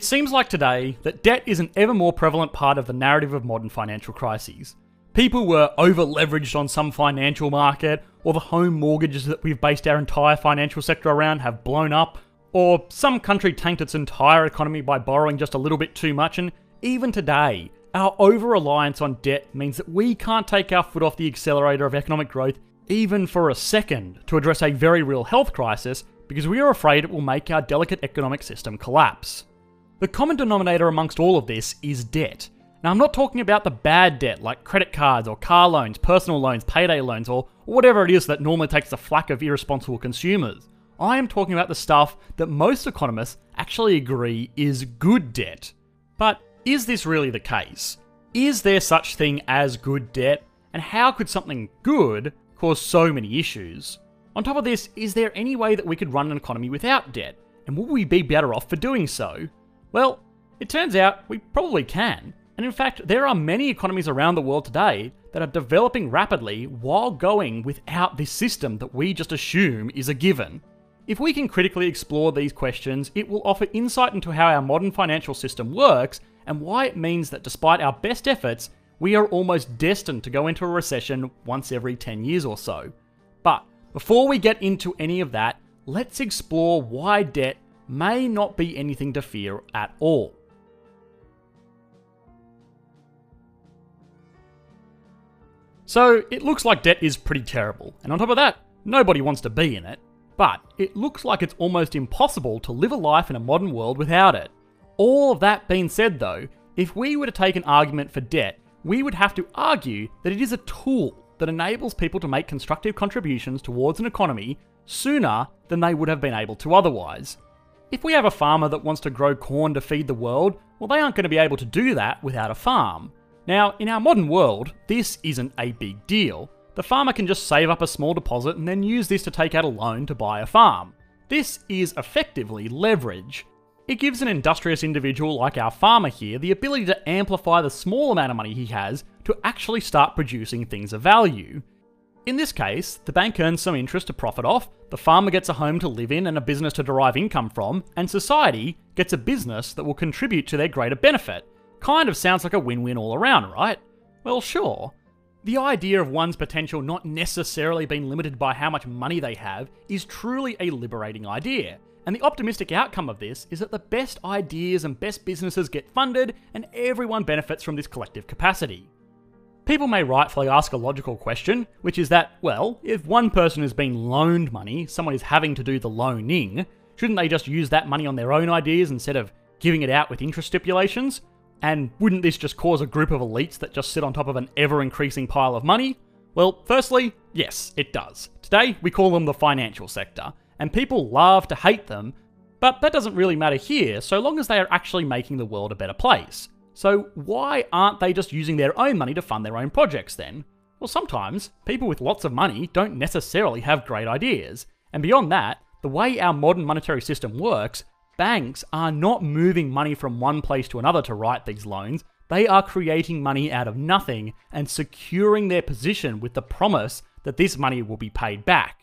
It seems like today that debt is an ever more prevalent part of the narrative of modern financial crises. People were over leveraged on some financial market, or the home mortgages that we've based our entire financial sector around have blown up, or some country tanked its entire economy by borrowing just a little bit too much, and even today, our over reliance on debt means that we can't take our foot off the accelerator of economic growth even for a second to address a very real health crisis because we are afraid it will make our delicate economic system collapse. The common denominator amongst all of this is debt. Now, I'm not talking about the bad debt like credit cards or car loans, personal loans, payday loans, or whatever it is that normally takes the flack of irresponsible consumers. I am talking about the stuff that most economists actually agree is good debt. But is this really the case? Is there such thing as good debt? And how could something good cause so many issues? On top of this, is there any way that we could run an economy without debt? And would we be better off for doing so? Well, it turns out we probably can. And in fact, there are many economies around the world today that are developing rapidly while going without this system that we just assume is a given. If we can critically explore these questions, it will offer insight into how our modern financial system works and why it means that despite our best efforts, we are almost destined to go into a recession once every 10 years or so. But before we get into any of that, let's explore why debt may not be anything to fear at all. So, it looks like debt is pretty terrible, and on top of that, nobody wants to be in it. But it looks like it's almost impossible to live a life in a modern world without it. All of that being said, though, if we were to take an argument for debt, we would have to argue that it is a tool that enables people to make constructive contributions towards an economy sooner than they would have been able to otherwise. If we have a farmer that wants to grow corn to feed the world, well, they aren't going to be able to do that without a farm. Now, in our modern world, this isn't a big deal. The farmer can just save up a small deposit and then use this to take out a loan to buy a farm. This is effectively leverage. It gives an industrious individual like our farmer here the ability to amplify the small amount of money he has to actually start producing things of value. In this case, the bank earns some interest to profit off, the farmer gets a home to live in and a business to derive income from, and society gets a business that will contribute to their greater benefit. Kind of sounds like a win win all around, right? Well, sure. The idea of one's potential not necessarily being limited by how much money they have is truly a liberating idea. And the optimistic outcome of this is that the best ideas and best businesses get funded and everyone benefits from this collective capacity. People may rightfully ask a logical question, which is that, well, if one person has been loaned money, someone is having to do the loaning, shouldn't they just use that money on their own ideas instead of giving it out with interest stipulations? And wouldn't this just cause a group of elites that just sit on top of an ever increasing pile of money? Well, firstly, yes, it does. Today, we call them the financial sector, and people love to hate them, but that doesn't really matter here so long as they are actually making the world a better place. So, why aren't they just using their own money to fund their own projects then? Well, sometimes people with lots of money don't necessarily have great ideas, and beyond that, the way our modern monetary system works, banks are not moving money from one place to another to write these loans. They are creating money out of nothing and securing their position with the promise that this money will be paid back.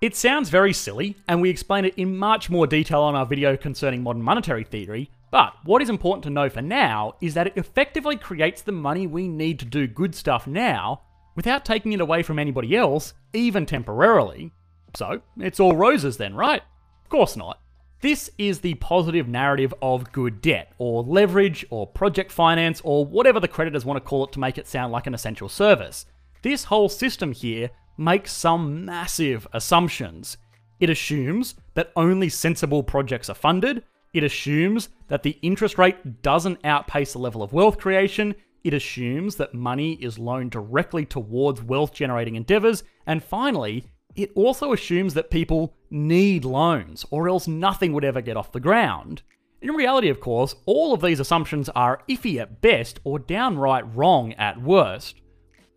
It sounds very silly, and we explain it in much more detail on our video concerning modern monetary theory, but what is important to know for now is that it effectively creates the money we need to do good stuff now without taking it away from anybody else, even temporarily. So, it's all roses then, right? Of course not. This is the positive narrative of good debt, or leverage, or project finance, or whatever the creditors want to call it to make it sound like an essential service. This whole system here makes some massive assumptions. It assumes that only sensible projects are funded. It assumes that the interest rate doesn't outpace the level of wealth creation. It assumes that money is loaned directly towards wealth generating endeavors. And finally, it also assumes that people need loans, or else nothing would ever get off the ground. In reality, of course, all of these assumptions are iffy at best or downright wrong at worst.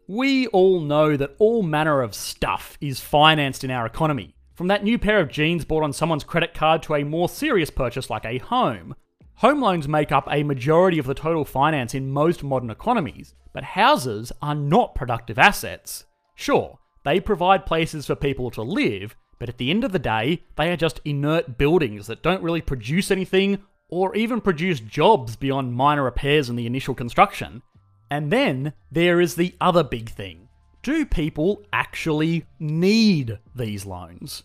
We all know that all manner of stuff is financed in our economy, from that new pair of jeans bought on someone's credit card to a more serious purchase like a home. Home loans make up a majority of the total finance in most modern economies, but houses are not productive assets. Sure, they provide places for people to live, but at the end of the day, they are just inert buildings that don't really produce anything or even produce jobs beyond minor repairs and the initial construction. And then there is the other big thing do people actually need these loans?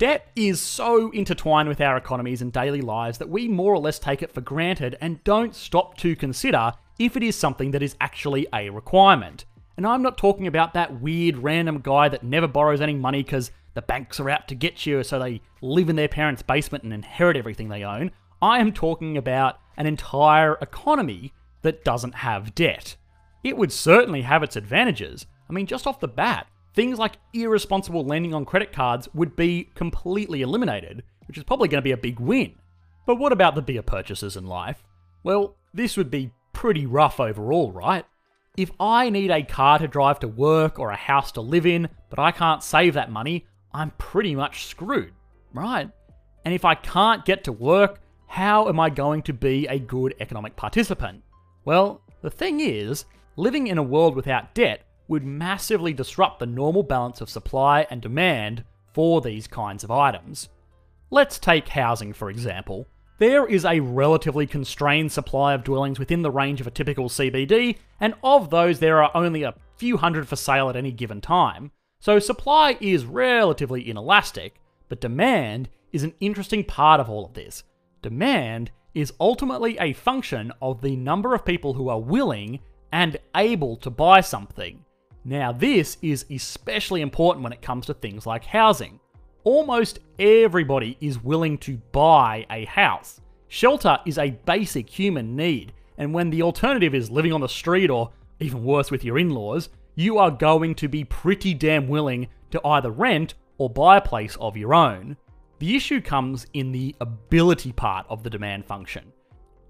Debt is so intertwined with our economies and daily lives that we more or less take it for granted and don't stop to consider if it is something that is actually a requirement. And I'm not talking about that weird random guy that never borrows any money because the banks are out to get you so they live in their parents' basement and inherit everything they own. I am talking about an entire economy that doesn't have debt. It would certainly have its advantages. I mean, just off the bat, things like irresponsible lending on credit cards would be completely eliminated, which is probably going to be a big win. But what about the bigger purchases in life? Well, this would be pretty rough overall, right? If I need a car to drive to work or a house to live in, but I can't save that money, I'm pretty much screwed, right? And if I can't get to work, how am I going to be a good economic participant? Well, the thing is, living in a world without debt would massively disrupt the normal balance of supply and demand for these kinds of items. Let's take housing for example. There is a relatively constrained supply of dwellings within the range of a typical CBD, and of those, there are only a few hundred for sale at any given time. So, supply is relatively inelastic, but demand is an interesting part of all of this. Demand is ultimately a function of the number of people who are willing and able to buy something. Now, this is especially important when it comes to things like housing. Almost everybody is willing to buy a house. Shelter is a basic human need, and when the alternative is living on the street or even worse with your in laws, you are going to be pretty damn willing to either rent or buy a place of your own. The issue comes in the ability part of the demand function.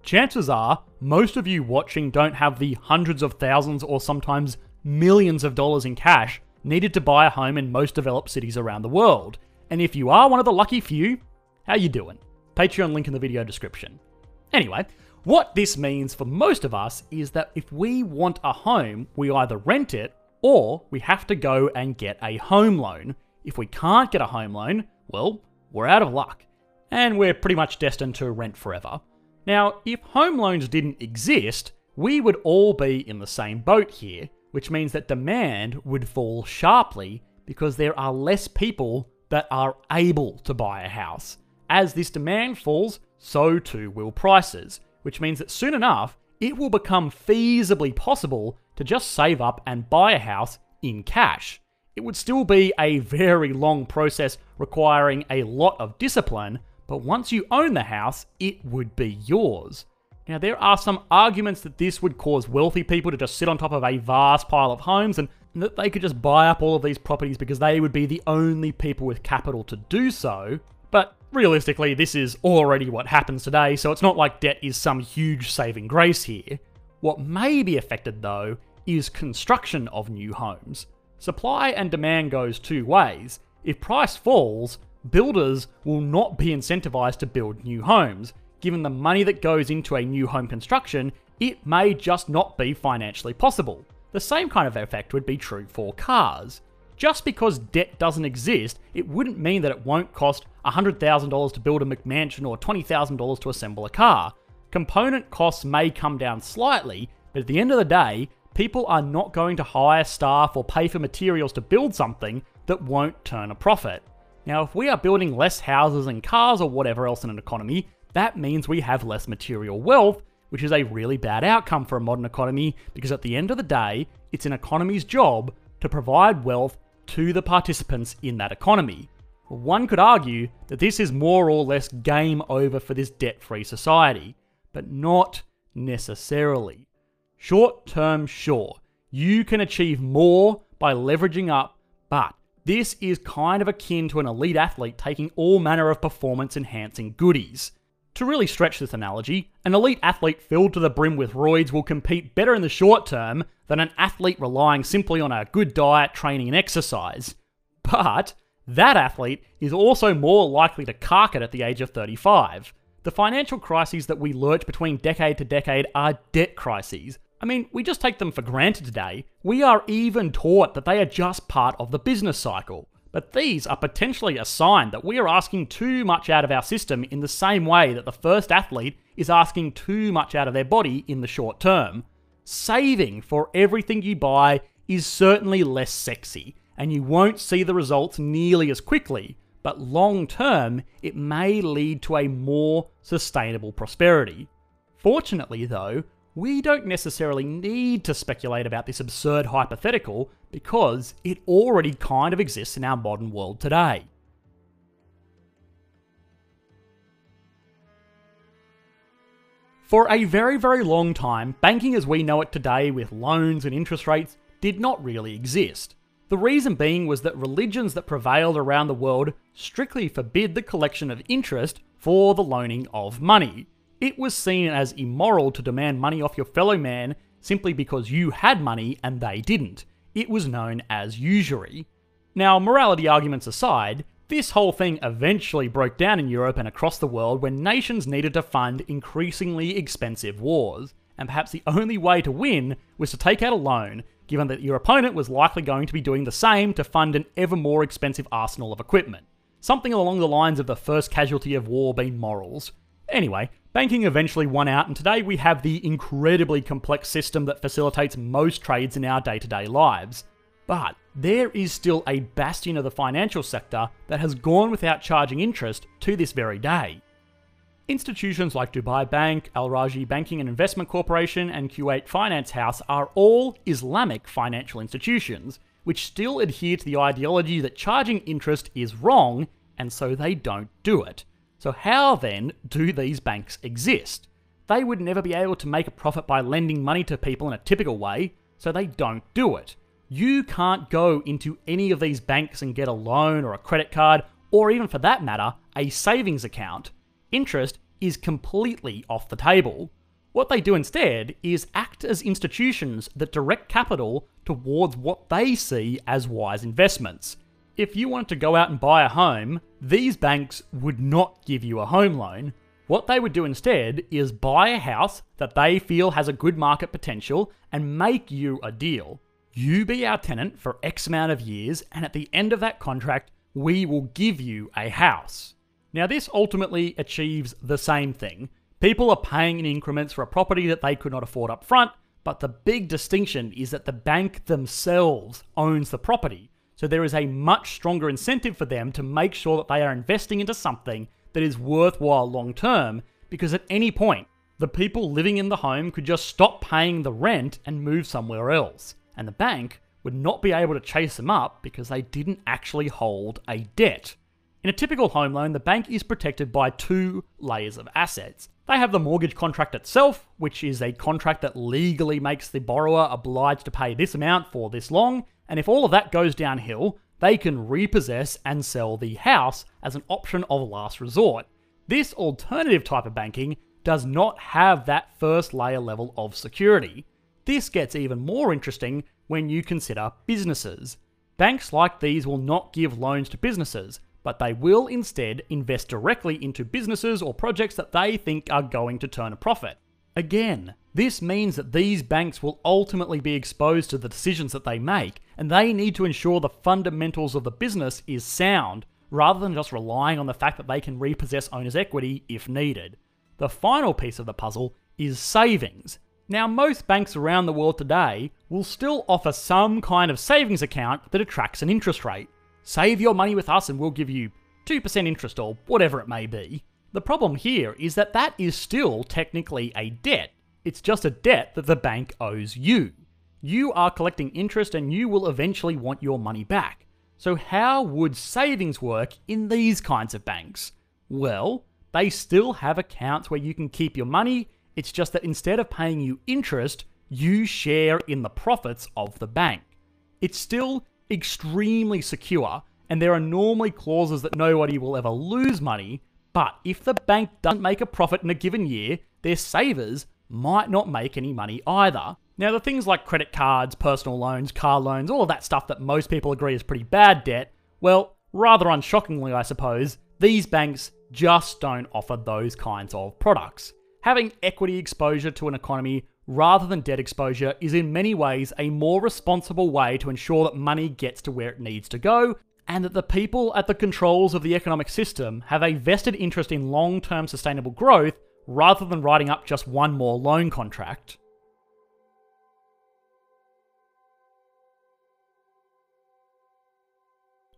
Chances are, most of you watching don't have the hundreds of thousands or sometimes millions of dollars in cash needed to buy a home in most developed cities around the world. And if you are one of the lucky few, how you doing? Patreon link in the video description. Anyway, what this means for most of us is that if we want a home, we either rent it or we have to go and get a home loan. If we can't get a home loan, well, we're out of luck. And we're pretty much destined to rent forever. Now, if home loans didn't exist, we would all be in the same boat here, which means that demand would fall sharply because there are less people that are able to buy a house. As this demand falls, so too will prices, which means that soon enough, it will become feasibly possible to just save up and buy a house in cash. It would still be a very long process requiring a lot of discipline, but once you own the house, it would be yours. Now, there are some arguments that this would cause wealthy people to just sit on top of a vast pile of homes and that they could just buy up all of these properties because they would be the only people with capital to do so. But realistically, this is already what happens today, so it's not like debt is some huge saving grace here. What may be affected, though, is construction of new homes. Supply and demand goes two ways. If price falls, builders will not be incentivized to build new homes, given the money that goes into a new home construction, it may just not be financially possible. The same kind of effect would be true for cars. Just because debt doesn't exist, it wouldn't mean that it won't cost $100,000 to build a McMansion or $20,000 to assemble a car. Component costs may come down slightly, but at the end of the day, people are not going to hire staff or pay for materials to build something that won't turn a profit. Now, if we are building less houses and cars or whatever else in an economy, that means we have less material wealth, which is a really bad outcome for a modern economy because at the end of the day, it's an economy's job to provide wealth to the participants in that economy. One could argue that this is more or less game over for this debt free society, but not necessarily. Short term, sure, you can achieve more by leveraging up, but this is kind of akin to an elite athlete taking all manner of performance enhancing goodies. To really stretch this analogy, an elite athlete filled to the brim with roids will compete better in the short term than an athlete relying simply on a good diet, training, and exercise. But that athlete is also more likely to cark it at the age of 35. The financial crises that we lurch between decade to decade are debt crises. I mean, we just take them for granted today. We are even taught that they are just part of the business cycle. But these are potentially a sign that we are asking too much out of our system in the same way that the first athlete is asking too much out of their body in the short term. Saving for everything you buy is certainly less sexy, and you won't see the results nearly as quickly, but long term, it may lead to a more sustainable prosperity. Fortunately, though, we don't necessarily need to speculate about this absurd hypothetical because it already kind of exists in our modern world today. For a very, very long time, banking as we know it today with loans and interest rates did not really exist. The reason being was that religions that prevailed around the world strictly forbid the collection of interest for the loaning of money. It was seen as immoral to demand money off your fellow man simply because you had money and they didn't. It was known as usury. Now, morality arguments aside, this whole thing eventually broke down in Europe and across the world when nations needed to fund increasingly expensive wars, and perhaps the only way to win was to take out a loan, given that your opponent was likely going to be doing the same to fund an ever more expensive arsenal of equipment. Something along the lines of the first casualty of war being morals. Anyway, Banking eventually won out, and today we have the incredibly complex system that facilitates most trades in our day to day lives. But there is still a bastion of the financial sector that has gone without charging interest to this very day. Institutions like Dubai Bank, Al Rajhi Banking and Investment Corporation, and Kuwait Finance House are all Islamic financial institutions, which still adhere to the ideology that charging interest is wrong, and so they don't do it. So, how then do these banks exist? They would never be able to make a profit by lending money to people in a typical way, so they don't do it. You can't go into any of these banks and get a loan or a credit card, or even for that matter, a savings account. Interest is completely off the table. What they do instead is act as institutions that direct capital towards what they see as wise investments if you wanted to go out and buy a home, these banks would not give you a home loan. What they would do instead is buy a house that they feel has a good market potential and make you a deal. You be our tenant for X amount of years, and at the end of that contract, we will give you a house. Now, this ultimately achieves the same thing. People are paying in increments for a property that they could not afford up front, but the big distinction is that the bank themselves owns the property. So there is a much stronger incentive for them to make sure that they are investing into something that is worthwhile long term, because at any point, the people living in the home could just stop paying the rent and move somewhere else. And the bank would not be able to chase them up because they didn't actually hold a debt. In a typical home loan, the bank is protected by two layers of assets. They have the mortgage contract itself, which is a contract that legally makes the borrower obliged to pay this amount for this long, and if all of that goes downhill, they can repossess and sell the house as an option of last resort. This alternative type of banking does not have that first layer level of security. This gets even more interesting when you consider businesses. Banks like these will not give loans to businesses, but they will instead invest directly into businesses or projects that they think are going to turn a profit. Again, this means that these banks will ultimately be exposed to the decisions that they make, and they need to ensure the fundamentals of the business is sound, rather than just relying on the fact that they can repossess owner's equity if needed. The final piece of the puzzle is savings. Now, most banks around the world today will still offer some kind of savings account that attracts an interest rate. Save your money with us and we'll give you 2% interest or whatever it may be. The problem here is that that is still technically a debt. It's just a debt that the bank owes you. You are collecting interest and you will eventually want your money back. So, how would savings work in these kinds of banks? Well, they still have accounts where you can keep your money, it's just that instead of paying you interest, you share in the profits of the bank. It's still extremely secure, and there are normally clauses that nobody will ever lose money, but if the bank doesn't make a profit in a given year, their savers might not make any money either. Now, the things like credit cards, personal loans, car loans, all of that stuff that most people agree is pretty bad debt, well, rather unshockingly, I suppose, these banks just don't offer those kinds of products. Having equity exposure to an economy rather than debt exposure is in many ways a more responsible way to ensure that money gets to where it needs to go and that the people at the controls of the economic system have a vested interest in long term sustainable growth rather than writing up just one more loan contract.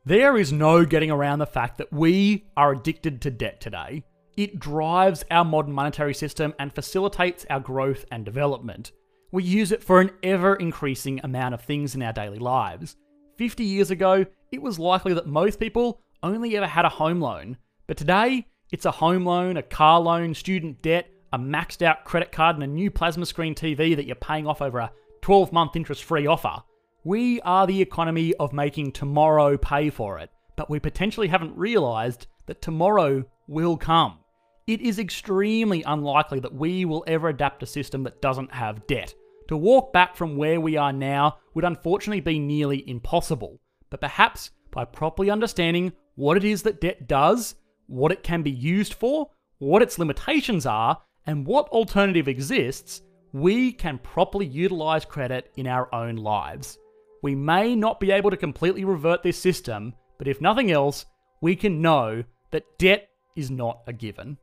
There is no getting around the fact that we are addicted to debt today. It drives our modern monetary system and facilitates our growth and development. We use it for an ever increasing amount of things in our daily lives. 50 years ago, it was likely that most people only ever had a home loan, but today, it's a home loan, a car loan, student debt, a maxed out credit card, and a new plasma screen TV that you're paying off over a 12 month interest free offer. We are the economy of making tomorrow pay for it, but we potentially haven't realised that tomorrow will come. It is extremely unlikely that we will ever adapt a system that doesn't have debt. To walk back from where we are now would unfortunately be nearly impossible, but perhaps by properly understanding what it is that debt does, what it can be used for, what its limitations are, and what alternative exists, we can properly utilise credit in our own lives. We may not be able to completely revert this system, but if nothing else, we can know that debt is not a given.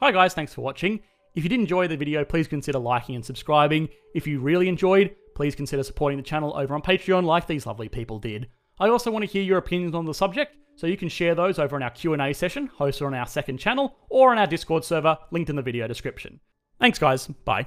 Hi guys, thanks for watching. If you did enjoy the video, please consider liking and subscribing. If you really enjoyed, please consider supporting the channel over on Patreon like these lovely people did. I also want to hear your opinions on the subject, so you can share those over in our Q&A session, hosted on our second channel, or on our Discord server, linked in the video description. Thanks guys, bye.